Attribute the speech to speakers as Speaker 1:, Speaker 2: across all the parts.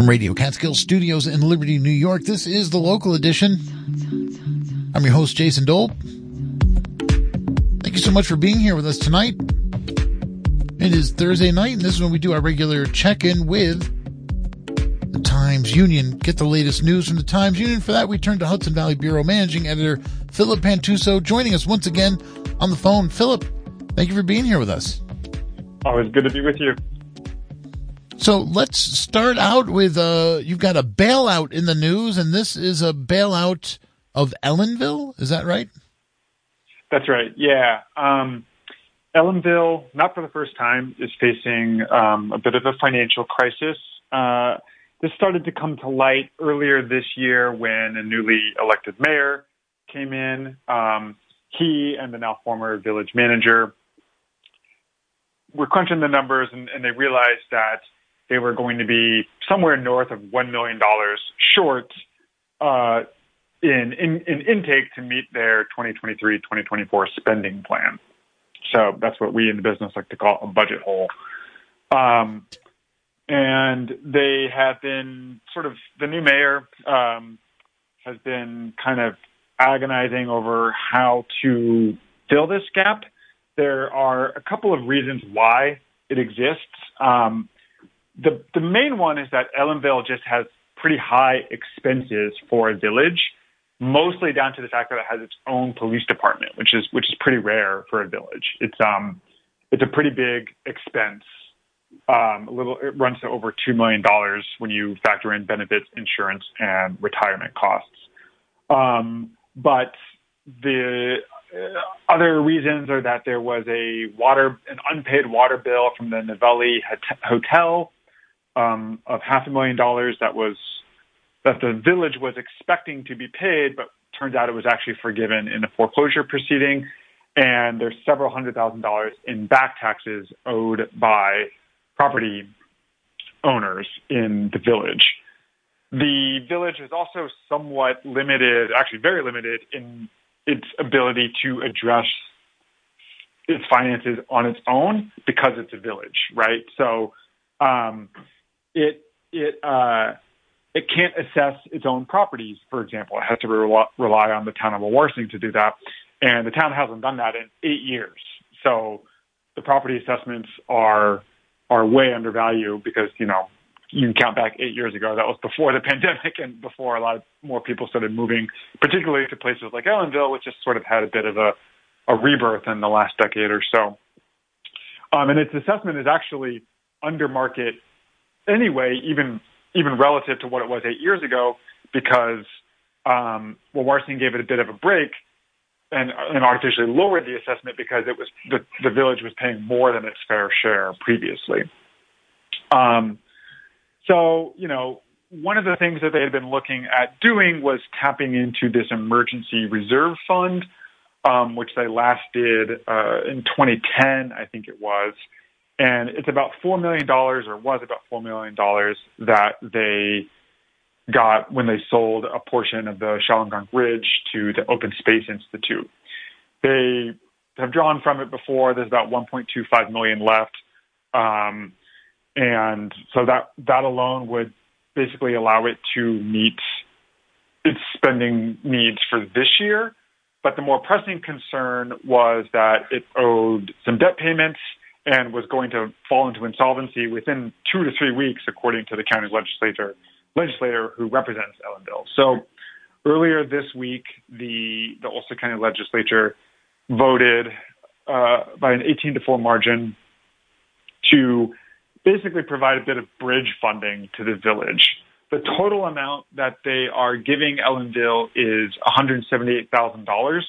Speaker 1: From Radio Catskill Studios in Liberty, New York, this is the local edition. I'm your host, Jason Dole. Thank you so much for being here with us tonight. It is Thursday night, and this is when we do our regular check in with the Times Union. Get the latest news from the Times Union. For that, we turn to Hudson Valley Bureau Managing Editor Philip Pantuso joining us once again on the phone. Philip, thank you for being here with us.
Speaker 2: Always good to be with you.
Speaker 1: So let's start out with uh, you've got a bailout in the news, and this is a bailout of Ellenville. Is that right?
Speaker 2: That's right. Yeah. Um, Ellenville, not for the first time, is facing um, a bit of a financial crisis. Uh, this started to come to light earlier this year when a newly elected mayor came in. Um, he and the now former village manager were crunching the numbers, and, and they realized that they were going to be somewhere north of $1 million short uh, in, in, in intake to meet their 2023-2024 spending plan. So that's what we in the business like to call a budget hole. Um, and they have been sort of the new mayor um, has been kind of agonizing over how to fill this gap. There are a couple of reasons why it exists. Um, the the main one is that Ellenville just has pretty high expenses for a village, mostly down to the fact that it has its own police department, which is which is pretty rare for a village. It's um it's a pretty big expense. Um, a little it runs to over two million dollars when you factor in benefits, insurance, and retirement costs. Um, but the uh, other reasons are that there was a water an unpaid water bill from the Nevele Hotel um, of half a million dollars that was that the village was expecting to be paid, but turns out it was actually forgiven in a foreclosure proceeding. And there's several hundred thousand dollars in back taxes owed by property owners in the village. The village is also somewhat limited, actually very limited, in its ability to address its finances on its own because it's a village, right? So um, it it uh, it can't assess its own properties. For example, it has to rely, rely on the town of Wawarsing to do that, and the town hasn't done that in eight years. So the property assessments are are way undervalued because you know you can count back eight years ago. That was before the pandemic and before a lot of more people started moving, particularly to places like Ellenville, which has sort of had a bit of a, a rebirth in the last decade or so. Um, and its assessment is actually under market anyway, even even relative to what it was eight years ago, because um, Wawarsing gave it a bit of a break and, and artificially lowered the assessment because it was the, the village was paying more than its fair share previously. Um, so, you know, one of the things that they had been looking at doing was tapping into this emergency reserve fund, um, which they last did uh, in 2010, I think it was and it's about four million dollars, or was about four million dollars that they got when they sold a portion of the Shawangunk Ridge to the Open Space Institute. They have drawn from it before. There's about 1.25 million left, um, and so that that alone would basically allow it to meet its spending needs for this year. But the more pressing concern was that it owed some debt payments and was going to fall into insolvency within two to three weeks, according to the county legislator legislator who represents Ellenville. So earlier this week, the the Ulster County Legislature voted uh, by an 18 to four margin to basically provide a bit of bridge funding to the village. The total amount that they are giving Ellenville is $178,000,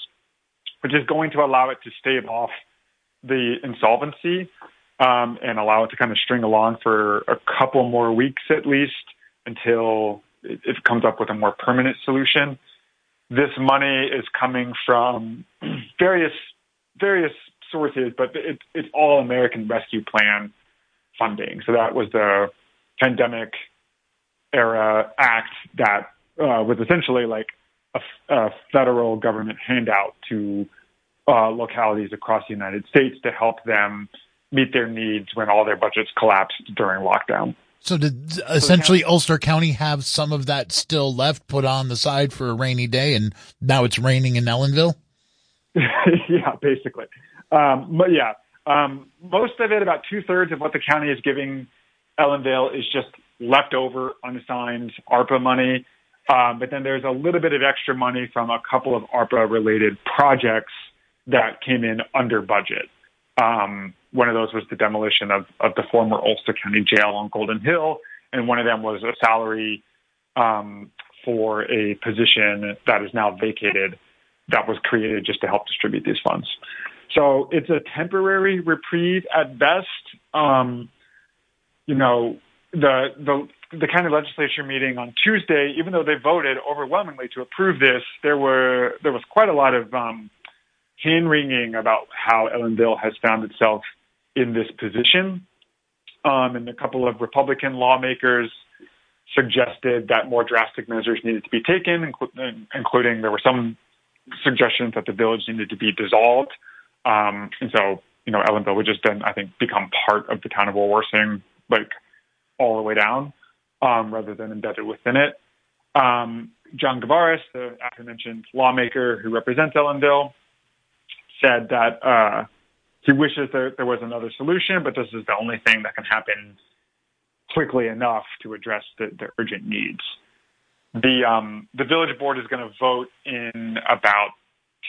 Speaker 2: which is going to allow it to stave off the insolvency um, and allow it to kind of string along for a couple more weeks at least until it, it comes up with a more permanent solution. This money is coming from various various sources, but it, it's all American Rescue Plan funding. So that was the pandemic era act that uh, was essentially like a, a federal government handout to uh, localities across the United States to help them meet their needs when all their budgets collapsed during lockdown.
Speaker 1: So did essentially Ulster County have some of that still left put on the side for a rainy day and now it's raining in Ellenville?
Speaker 2: yeah, basically. Um, but yeah, um, most of it, about two thirds of what the county is giving Ellenville is just leftover unassigned ARPA money. Um, but then there's a little bit of extra money from a couple of ARPA related projects that came in under budget. Um, one of those was the demolition of, of the former Ulster County Jail on Golden Hill, and one of them was a salary um, for a position that is now vacated that was created just to help distribute these funds. So it's a temporary reprieve at best. Um, you know, the the the county legislature meeting on Tuesday, even though they voted overwhelmingly to approve this, there were there was quite a lot of um, hand wringing about how Ellenville has found itself in this position. Um, and a couple of Republican lawmakers suggested that more drastic measures needed to be taken, including, there were some suggestions that the village needed to be dissolved. Um, and so, you know, Ellenville would just then, I think, become part of the town of Wawarsing, like all the way down, um, rather than embedded within it. Um, John Gavaris, the aforementioned lawmaker who represents Ellenville, said that uh, he wishes there, there was another solution, but this is the only thing that can happen quickly enough to address the, the urgent needs. The um, the village board is going to vote in about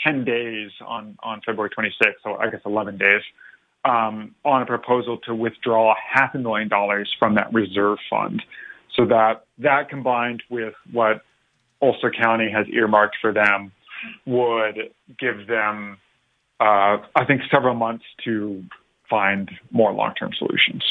Speaker 2: 10 days on, on February 26th, so I guess 11 days, um, on a proposal to withdraw half a million dollars from that reserve fund. So that that combined with what Ulster County has earmarked for them would give them I think, several months to find more long term solutions.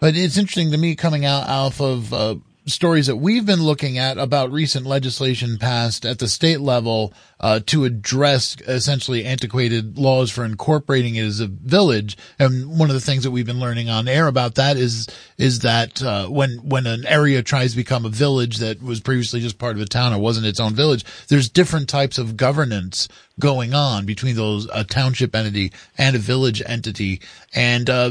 Speaker 1: But it's interesting to me coming out off of uh, stories that we've been looking at about recent legislation passed at the state level uh, to address essentially antiquated laws for incorporating it as a village. And one of the things that we've been learning on air about that is is that uh, when when an area tries to become a village that was previously just part of a town or wasn't its own village, there's different types of governance going on between those a township entity and a village entity, and uh,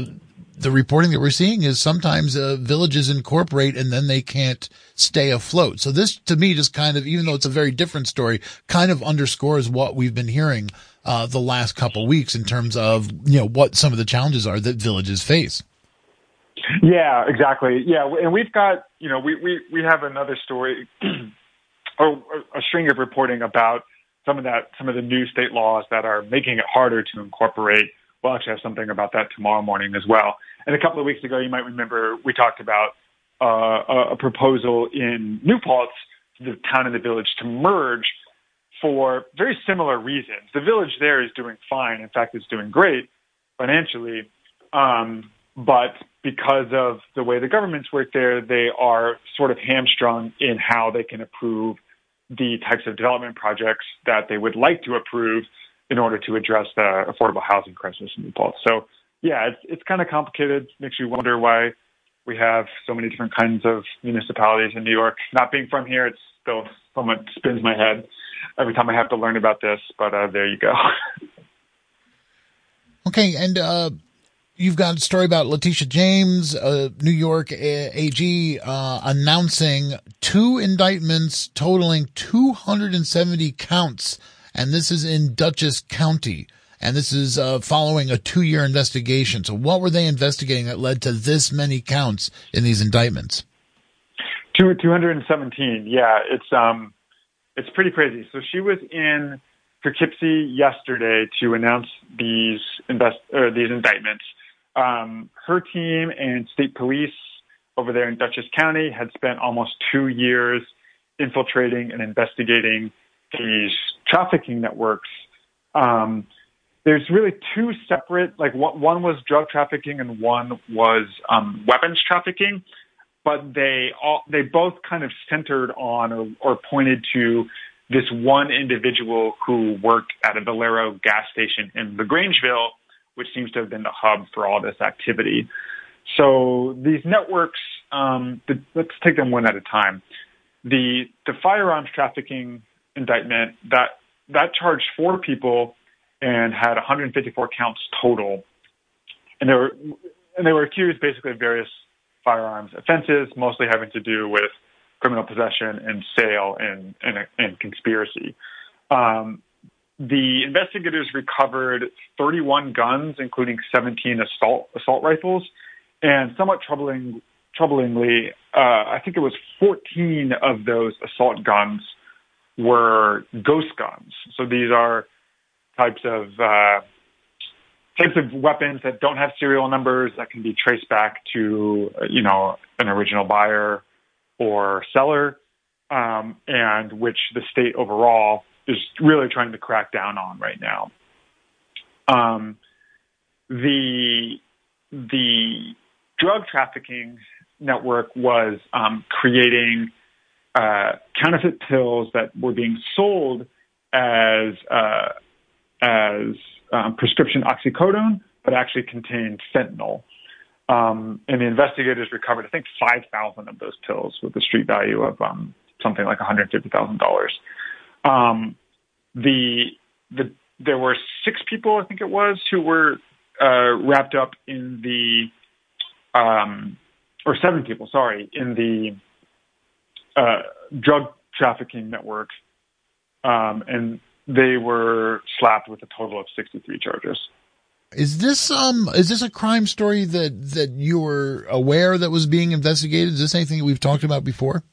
Speaker 1: the reporting that we're seeing is sometimes uh, villages incorporate and then they can't stay afloat. So this to me just kind of, even though it's a very different story, kind of underscores what we've been hearing uh, the last couple weeks in terms of, you know, what some of the challenges are that villages face.
Speaker 2: Yeah, exactly. Yeah. And we've got, you know, we, we, we have another story or a string of reporting about some of that, some of the new state laws that are making it harder to incorporate We'll actually have something about that tomorrow morning as well. And a couple of weeks ago, you might remember we talked about uh, a proposal in New Paltz, the town and the village, to merge for very similar reasons. The village there is doing fine. In fact, it's doing great financially. Um, but because of the way the governments work there, they are sort of hamstrung in how they can approve the types of development projects that they would like to approve in order to address the affordable housing crisis in New Paltz. So yeah, it's it's kind of complicated. Makes you wonder why we have so many different kinds of municipalities in New York. Not being from here, it's still somewhat spins my head every time I have to learn about this. But uh, there you go.
Speaker 1: okay, and uh, you've got a story about Letitia James, uh, New York AG, uh, announcing two indictments totaling 270 counts and this is in Dutchess County. And this is uh, following a two year investigation. So, what were they investigating that led to this many counts in these indictments?
Speaker 2: 217. Yeah, it's um, it's pretty crazy. So she was in Poughkeepsie yesterday to announce these invest or these indictments. Um, her team and state police over there in Dutchess County had spent almost two years infiltrating and investigating these trafficking networks, um, there's really two separate, like one, one was drug trafficking and one was um, weapons trafficking, but they all, they both kind of centered on or, or pointed to this one individual who worked at a Valero gas station in LaGrangeville, which seems to have been the hub for all this activity. So these networks, um, the, let's take them one at a time. The the firearms trafficking indictment that that charged four people and had 154 counts total, and they were and they were accused basically of various firearms offenses, mostly having to do with criminal possession and sale and, and, and conspiracy. Um, the investigators recovered 31 guns, including 17 assault assault rifles, and somewhat troubling, troublingly, uh, I think it was 14 of those assault guns were ghost guns. So these are types of uh, types of weapons that don't have serial numbers that can be traced back to you know an original buyer or seller, um, and which the state overall is really trying to crack down on right now. Um, the the drug trafficking network was um, creating uh, counterfeit pills that were being sold as uh, as um, prescription oxycodone, but actually contained fentanyl. Um, and the investigators recovered, I think, 5,000 of those pills with a street value of um, something like $150,000. Um, the the there were six people, I think it was, who were uh, wrapped up in the um, or seven people, sorry, in the uh, drug trafficking network, um, and they were slapped with a total of 63 charges.
Speaker 1: Is this um is this a crime story that that you were aware that was being investigated? Is this anything that we've talked about before?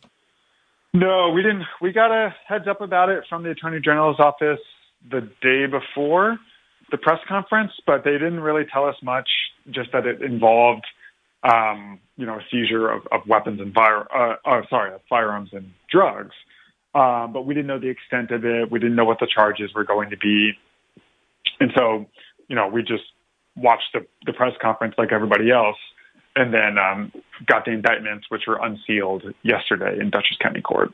Speaker 2: No, we didn't. We got a heads up about it from the Attorney General's office the day before the press conference, but they didn't really tell us much. Just that it involved, um, you know, a seizure of, of weapons and fire. Uh, uh, sorry, firearms and drugs. Um, but we didn't know the extent of it. We didn't know what the charges were going to be, and so, you know, we just watched the, the press conference like everybody else and then um, got the indictments, which were unsealed yesterday in Dutchess County Court.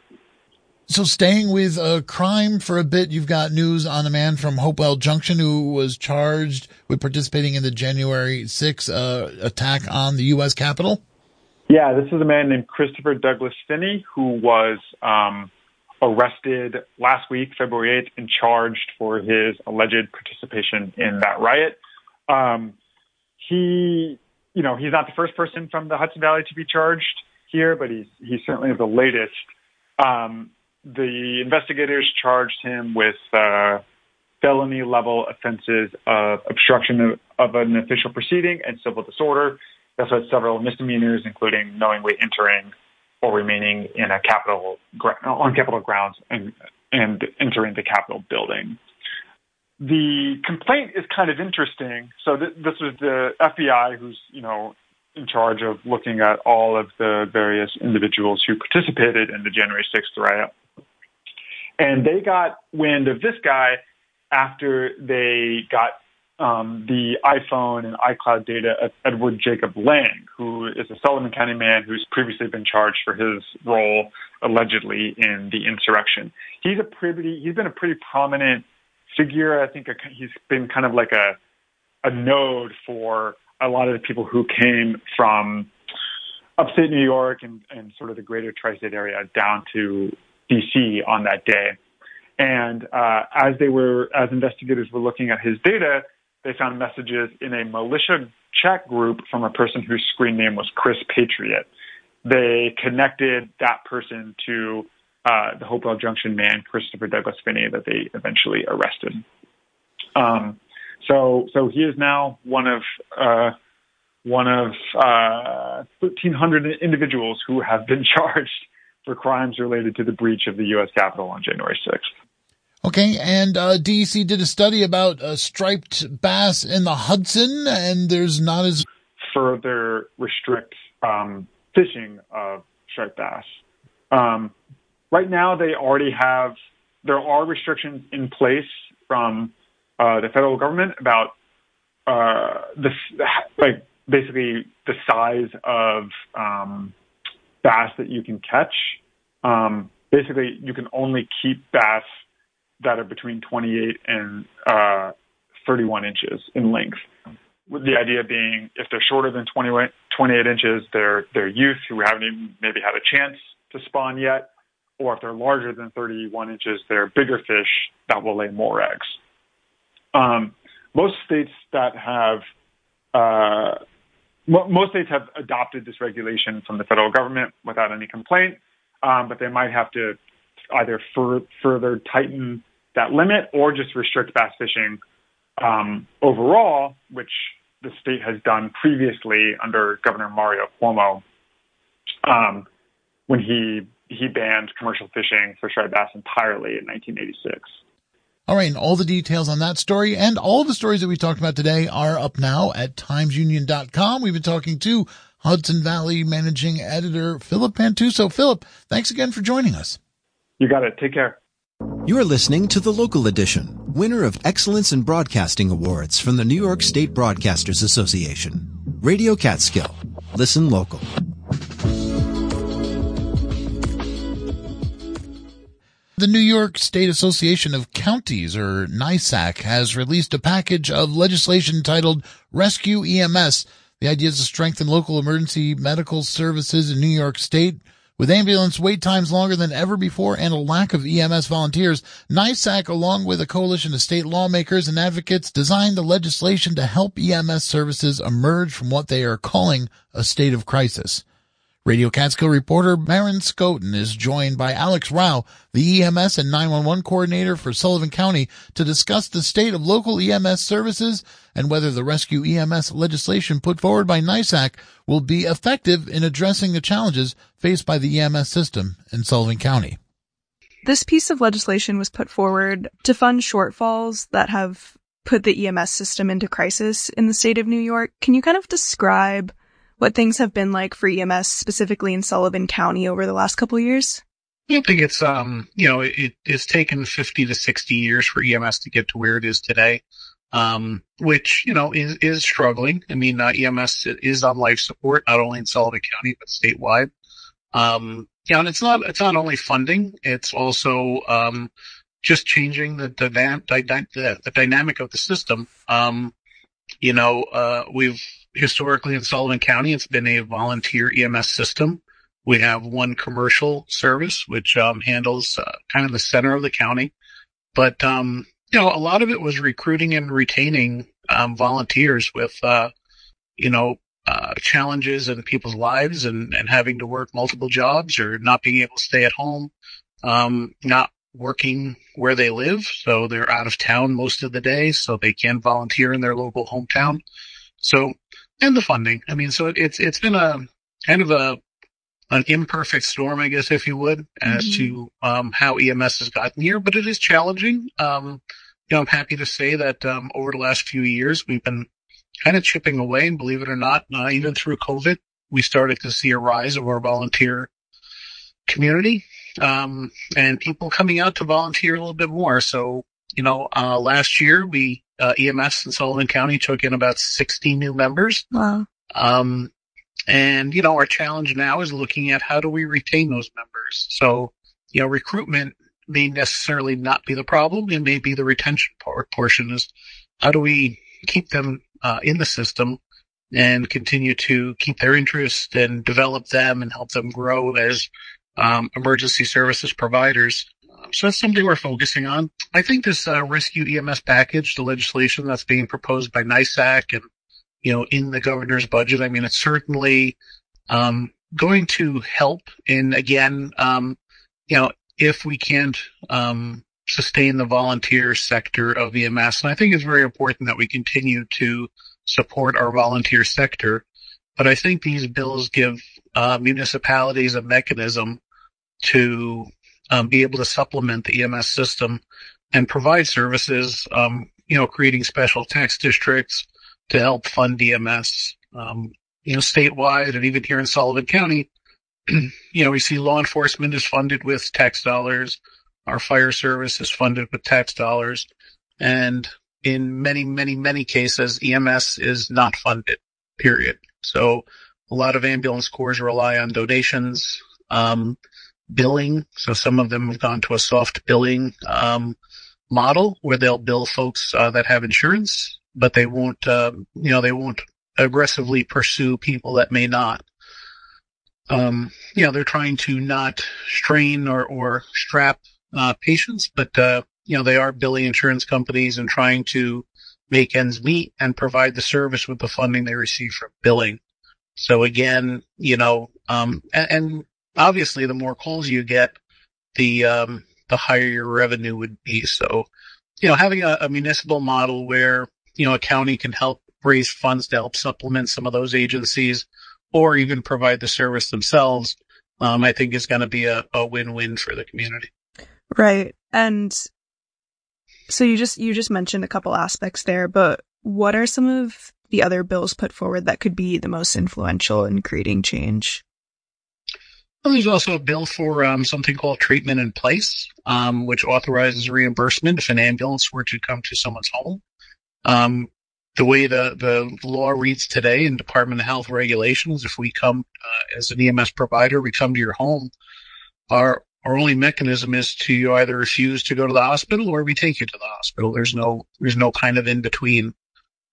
Speaker 1: So, staying with uh, crime for a bit, you've got news on a man from Hopewell Junction who was charged with participating in the January 6 uh, attack on the U.S. Capitol.
Speaker 2: Yeah, this is a man named Christopher Douglas Finney who was um, arrested last week, February 8th, and charged for his alleged participation in that riot. Um, he you know, he's not the first person from the Hudson Valley to be charged here, but he's he's certainly the latest. Um, the investigators charged him with uh, felony level offenses of obstruction of, of, an official proceeding and civil disorder. That's what several misdemeanors, including knowingly entering or remaining in a capital on Capitol grounds and and entering the Capitol building. The complaint is kind of interesting. So th- this was the FBI who's, you know, in charge of looking at all of the various individuals who participated in the January 6th riot. And they got wind of this guy after they got um, the iPhone and iCloud data of Edward Jacob Lang, who is a Sullivan County man who's previously been charged for his role allegedly in the insurrection. He's a pretty, he's been a pretty prominent figure. I think a, he's been kind of like a a node for a lot of the people who came from upstate New York and, and sort of the greater tri-state area down to DC on that day. And uh, as they were, as investigators were looking at his data, they found messages in a militia chat group from a person whose screen name was Chris Patriot. They connected that person to uh, the Hopewell Junction man, Christopher Douglas Finney, that they eventually arrested. Um, so, so he is now one of uh, one of uh, 1,300 individuals who have been charged for crimes related to the breach of the U.S. Capitol on January 6th.
Speaker 1: Okay, and uh, DEC did a study about uh, striped bass in the Hudson, and there's not as
Speaker 2: further restrict um, fishing of striped bass. Um, right now they already have there are restrictions in place from uh, the federal government about uh, the like basically the size of um, bass that you can catch. Um, basically, you can only keep bass that are between 28 and uh, 31 inches in length. With the idea being, if they're shorter than 20, 28 inches, they're they're youth who haven't even maybe had a chance to spawn yet, or if they're larger than 31 inches, they're bigger fish that will lay more eggs. Um, most states that have uh, most states have adopted this regulation from the federal government without any complaint, um, but they might have to either fur- further tighten that limit or just restrict bass fishing um, overall, which the state has done previously under Governor Mario Cuomo um, when he he banned commercial fishing for striped bass entirely in 1986.
Speaker 1: All right, and all the details on that story and all the stories that we talked about today are up now at timesunion.com. We've been talking to Hudson Valley managing editor Philip Pantuso. Philip, thanks again for joining us.
Speaker 2: You got it. Take care.
Speaker 3: You're listening to the local edition, winner of Excellence in Broadcasting Awards from the New York State Broadcasters Association. Radio Catskill. Listen local.
Speaker 1: The New York State Association of Counties, or NYSAC, has released a package of legislation titled Rescue EMS. The idea is to strengthen local emergency medical services in New York State. With ambulance wait times longer than ever before and a lack of EMS volunteers, NYSAC, along with a coalition of state lawmakers and advocates, designed the legislation to help EMS services emerge from what they are calling a state of crisis. Radio Catskill reporter Maren Schoten is joined by Alex Rau, the EMS and 911 coordinator for Sullivan County, to discuss the state of local EMS services and whether the rescue EMS legislation put forward by NYSAC will be effective in addressing the challenges faced by the EMS system in Sullivan County.
Speaker 4: This piece of legislation was put forward to fund shortfalls that have put the EMS system into crisis in the state of New York. Can you kind of describe what things have been like for EMS specifically in Sullivan County over the last couple years?
Speaker 5: I think it's, um, you know, it, it's taken 50 to 60 years for EMS to get to where it is today. Um, which, you know, is, is struggling. I mean, uh, EMS is on life support, not only in Sullivan County, but statewide. Um, yeah, and it's not, it's not only funding, it's also, um, just changing the, the, the, the dynamic of the system. Um, you know, uh, we've historically in Sullivan County, it's been a volunteer EMS system. We have one commercial service, which um, handles uh, kind of the center of the county. But, um, you know, a lot of it was recruiting and retaining um, volunteers with, uh, you know, uh, challenges in people's lives and, and having to work multiple jobs or not being able to stay at home, um, not working where they live. So they're out of town most of the day, so they can volunteer in their local hometown. So, and the funding. I mean, so it, it's, it's been a kind of a, an imperfect storm, I guess, if you would, as mm-hmm. to, um, how EMS has gotten here, but it is challenging. Um, you know, I'm happy to say that, um, over the last few years, we've been kind of chipping away and believe it or not, uh, even through COVID, we started to see a rise of our volunteer community, um, and people coming out to volunteer a little bit more. So, you know, uh, last year we uh, EMS in Sullivan County took in about 60 new members.
Speaker 4: Wow.
Speaker 5: Um, and, you know, our challenge now is looking at how do we retain those members? So, you know, recruitment may necessarily not be the problem. It may be the retention portion is how do we keep them uh, in the system and continue to keep their interest and develop them and help them grow as um, emergency services providers so that's something we're focusing on. I think this uh, rescue EMS package, the legislation that's being proposed by NYSAC and, you know, in the governor's budget, I mean, it's certainly um, going to help in, again, um, you know, if we can't um, sustain the volunteer sector of EMS. And I think it's very important that we continue to support our volunteer sector. But I think these bills give uh, municipalities a mechanism to um, be able to supplement the EMS system and provide services, um, you know, creating special tax districts to help fund EMS, um, you know, statewide and even here in Sullivan County. you know, we see law enforcement is funded with tax dollars. Our fire service is funded with tax dollars. And in many, many, many cases, EMS is not funded, period. So a lot of ambulance corps rely on donations. Um, billing. So some of them have gone to a soft billing um, model where they'll bill folks uh, that have insurance, but they won't, uh, you know, they won't aggressively pursue people that may not. Um, you know, they're trying to not strain or, or strap uh, patients, but uh, you know, they are billing insurance companies and trying to make ends meet and provide the service with the funding they receive from billing. So again, you know, um, and, and obviously the more calls you get, the, um, the higher your revenue would be. So, you know, having a, a municipal model where, you know, a county can help raise funds to help supplement some of those agencies or even provide the service themselves, um, I think is going to be a, a win-win for the community.
Speaker 4: Right. And so you just, you just mentioned a couple aspects there, but what are some of the other bills put forward that could be the most influential in creating change?
Speaker 5: There's also a bill for um, something called treatment in place, um, which authorizes reimbursement if an ambulance were to come to someone's home. Um, the way the, the law reads today in Department of Health regulations, if we come uh, as an EMS provider, we come to your home, our our only mechanism is to either refuse to go to the hospital or we take you to the hospital. There's no there's no kind of in between.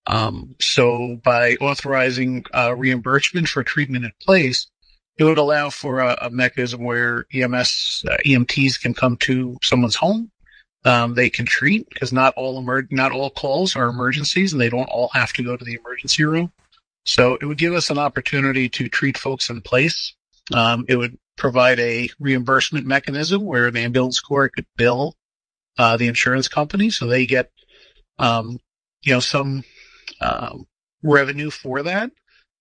Speaker 5: Um, so by authorizing uh, reimbursement for treatment in place, it would allow for a, a mechanism where EMS uh, EMTs can come to someone's home. Um, they can treat because not all emer- not all calls are emergencies, and they don't all have to go to the emergency room. So it would give us an opportunity to treat folks in place. Um, it would provide a reimbursement mechanism where an ambulance corps could bill uh, the insurance company, so they get um, you know some um, revenue for that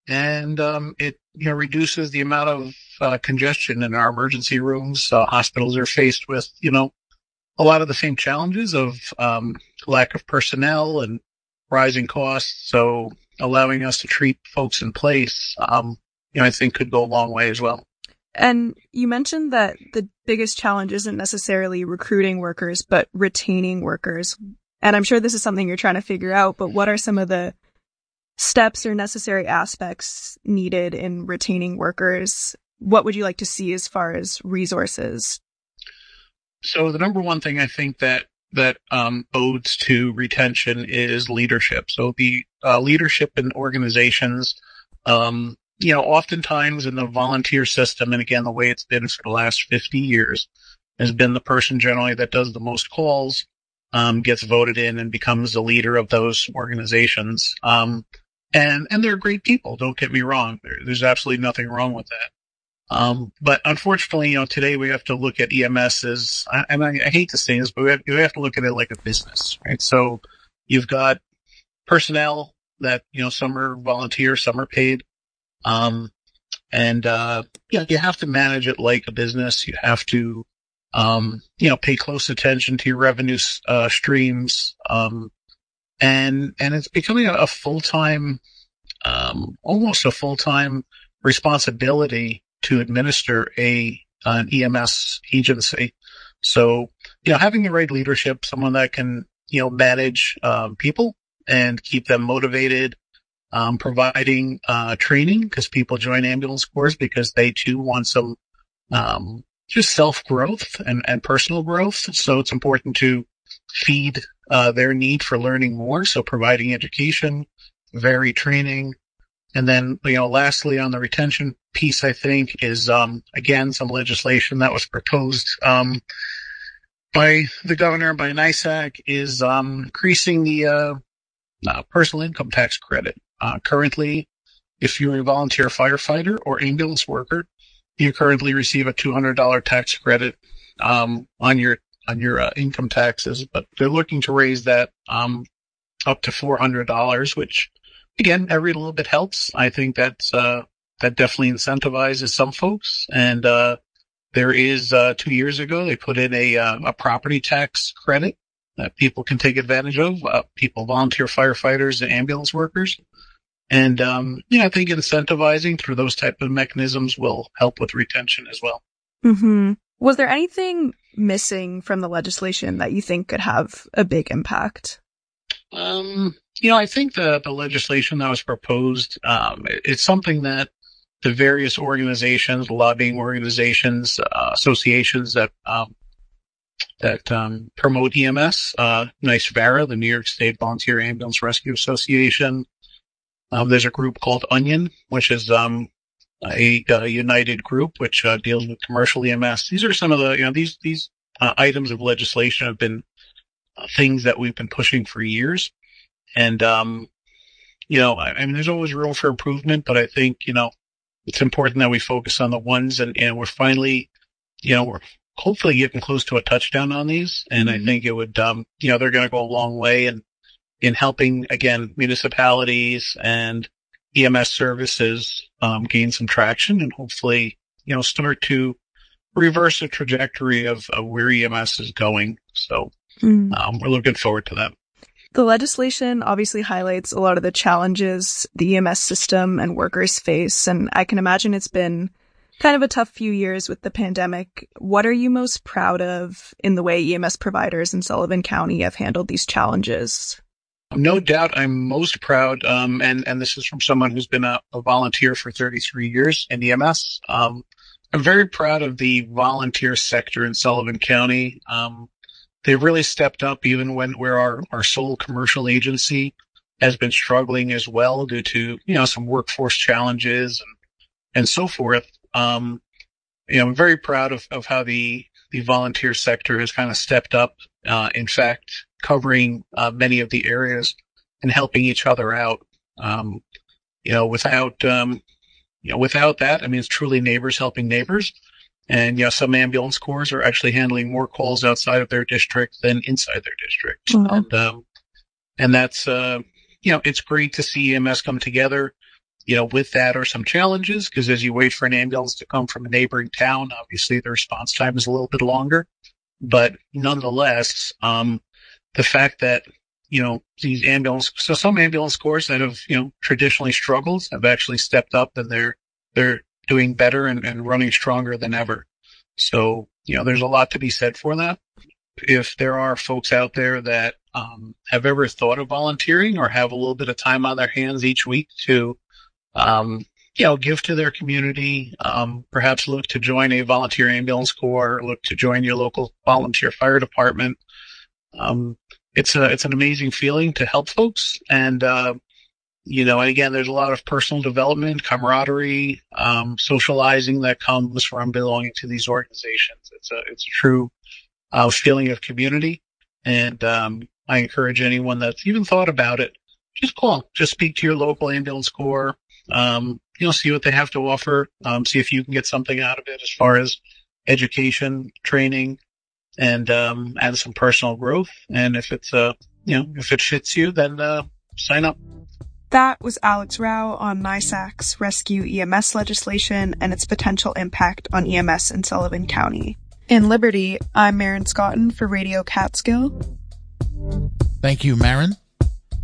Speaker 5: and um, it you know reduces the amount of uh, congestion in our emergency rooms. Uh, hospitals are faced with you know a lot of the same challenges of um, lack of personnel and rising costs. So allowing us to treat folks in place, um, you know, I think could go a long way as well.
Speaker 4: And you mentioned that the biggest challenge isn't necessarily recruiting workers, but retaining workers. And I'm sure this is something you're trying to figure out, but what are some of the steps or necessary aspects needed in retaining workers? What would you like to see as far as resources?
Speaker 5: So the number one thing I think that that um, odes to retention is leadership. So the uh, leadership in organizations, um, you know, oftentimes in the volunteer system, and again, the way it's been for the last 50 years, has been the person generally that does the most calls, um, gets voted in and becomes the leader of those organizations. Um, and and they're great people. Don't get me wrong. There, there's absolutely nothing wrong with that. Um, but unfortunately, you know, today we have to look at EMS as, and I, I hate to say this, but we have, we have to look at it like a business, right? So you've got personnel that, you know, some are volunteer, some are paid. Um, and, uh, yeah, you have to manage it like a business. You have to, um, you know, pay close attention to your revenue, uh, streams. Um, and and it's becoming a, a full time, um, almost a full time responsibility to administer a an EMS agency. So you know, having the right leadership, someone that can you know manage um, people and keep them motivated, um, providing uh, training because people join ambulance corps because they too want some um, just self growth and, and personal growth. So it's important to feed uh, their need for learning more. So providing education, very training. And then, you know, lastly on the retention piece, I think is, um, again, some legislation that was proposed, um, by the governor, by NYSAC is, um, increasing the, uh, uh, personal income tax credit. Uh, currently, if you're a volunteer firefighter or ambulance worker, you currently receive a $200 tax credit, um, on your on your uh, income taxes, but they're looking to raise that um, up to four hundred dollars, which again, every little bit helps. I think that's uh, that definitely incentivizes some folks. And uh, there is uh, two years ago they put in a uh, a property tax credit that people can take advantage of. Uh, people, volunteer firefighters, and ambulance workers. And um, yeah, I think incentivizing through those type of mechanisms will help with retention as well.
Speaker 4: Mm-hmm. Was there anything missing from the legislation that you think could have a big impact?
Speaker 5: Um, you know, I think the, the legislation that was proposed, um, it, it's something that the various organizations, lobbying organizations, uh, associations that, um, that, um, promote EMS, uh, NYSVARA, the New York State Volunteer Ambulance Rescue Association. Um, there's a group called UNYAN, which is, um, a, a united group which uh, deals with commercial EMS. These are some of the you know these these uh, items of legislation have been uh, things that we've been pushing for years, and um, you know, I, I mean, there's always room for improvement, but I think, you know, it's important that we focus on the ones and, and we're finally, you know, we're hopefully getting close to a touchdown on these. And I think it would, um, you know, they're going to go a long way in, in helping again, municipalities and EMS services, um, gain some traction and hopefully, you know, start to reverse the trajectory of, of where EMS is going. So,
Speaker 4: Mm.
Speaker 5: um, we're looking forward to that.
Speaker 4: The legislation obviously highlights a lot of the challenges the EMS system and workers face, and I can imagine it's been kind of a tough few years with the pandemic. What are you most proud of in the way EMS providers in Sullivan County have handled these challenges?
Speaker 5: No doubt I'm most proud, um, and, and this is from someone who's been a, a volunteer for 33 years in EMS. Um, I'm very proud of the volunteer sector in Sullivan County. Um, they've really stepped up even when where our, our sole commercial agency has been struggling as well due to, you know, some workforce challenges and, and so forth. Um, you know, I'm very proud of, of how the, the volunteer sector has kind of stepped up. Uh, in fact, covering uh, many of the areas and helping each other out. Um, you know, without, um, you know, without that, I mean, it's truly neighbors helping neighbors. And, you know, some ambulance corps are actually handling more calls outside of their district than inside their district.
Speaker 4: Wow.
Speaker 5: And, um, and that's, uh, you know, it's great to see EMS come together. You know, with that are some challenges because as you wait for an ambulance to come from a neighboring town, obviously the response time is a little bit longer. But nonetheless, um, the fact that, you know, these ambulance, so some ambulance corps that have, you know, traditionally struggled have actually stepped up and they're, they're doing better and, and running stronger than ever. So, you know, there's a lot to be said for that. If there are folks out there that, um, have ever thought of volunteering or have a little bit of time on their hands each week to, um, you know, give to their community, um, perhaps look to join a volunteer ambulance corps, look to join your local volunteer fire department. Um, it's a, it's an amazing feeling to help folks. And, uh, you know, and again, there's a lot of personal development, camaraderie, um, socializing that comes from belonging to these organizations. It's a, it's a true, uh, feeling of community. And, um, I encourage anyone that's even thought about it, just call, just speak to your local ambulance corps. Um, you know, see what they have to offer. Um, see if you can get something out of it as far as education, training, and um, and some personal growth. And if it's uh, you know, if it fits you, then uh, sign up.
Speaker 4: That was Alex Rau on NYSAC's rescue EMS legislation and its potential impact on EMS in Sullivan County. In Liberty, I'm Marin Scotton for Radio Catskill.
Speaker 1: Thank you, Marin.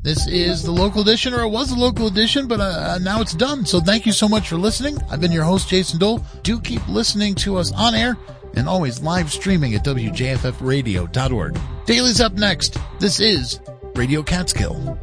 Speaker 1: This is the local edition, or it was the local edition, but uh, now it's done. So thank you so much for listening. I've been your host, Jason Dole. Do keep listening to us on air and always live streaming at WJFFradio.org. Daily's up next. This is Radio Catskill.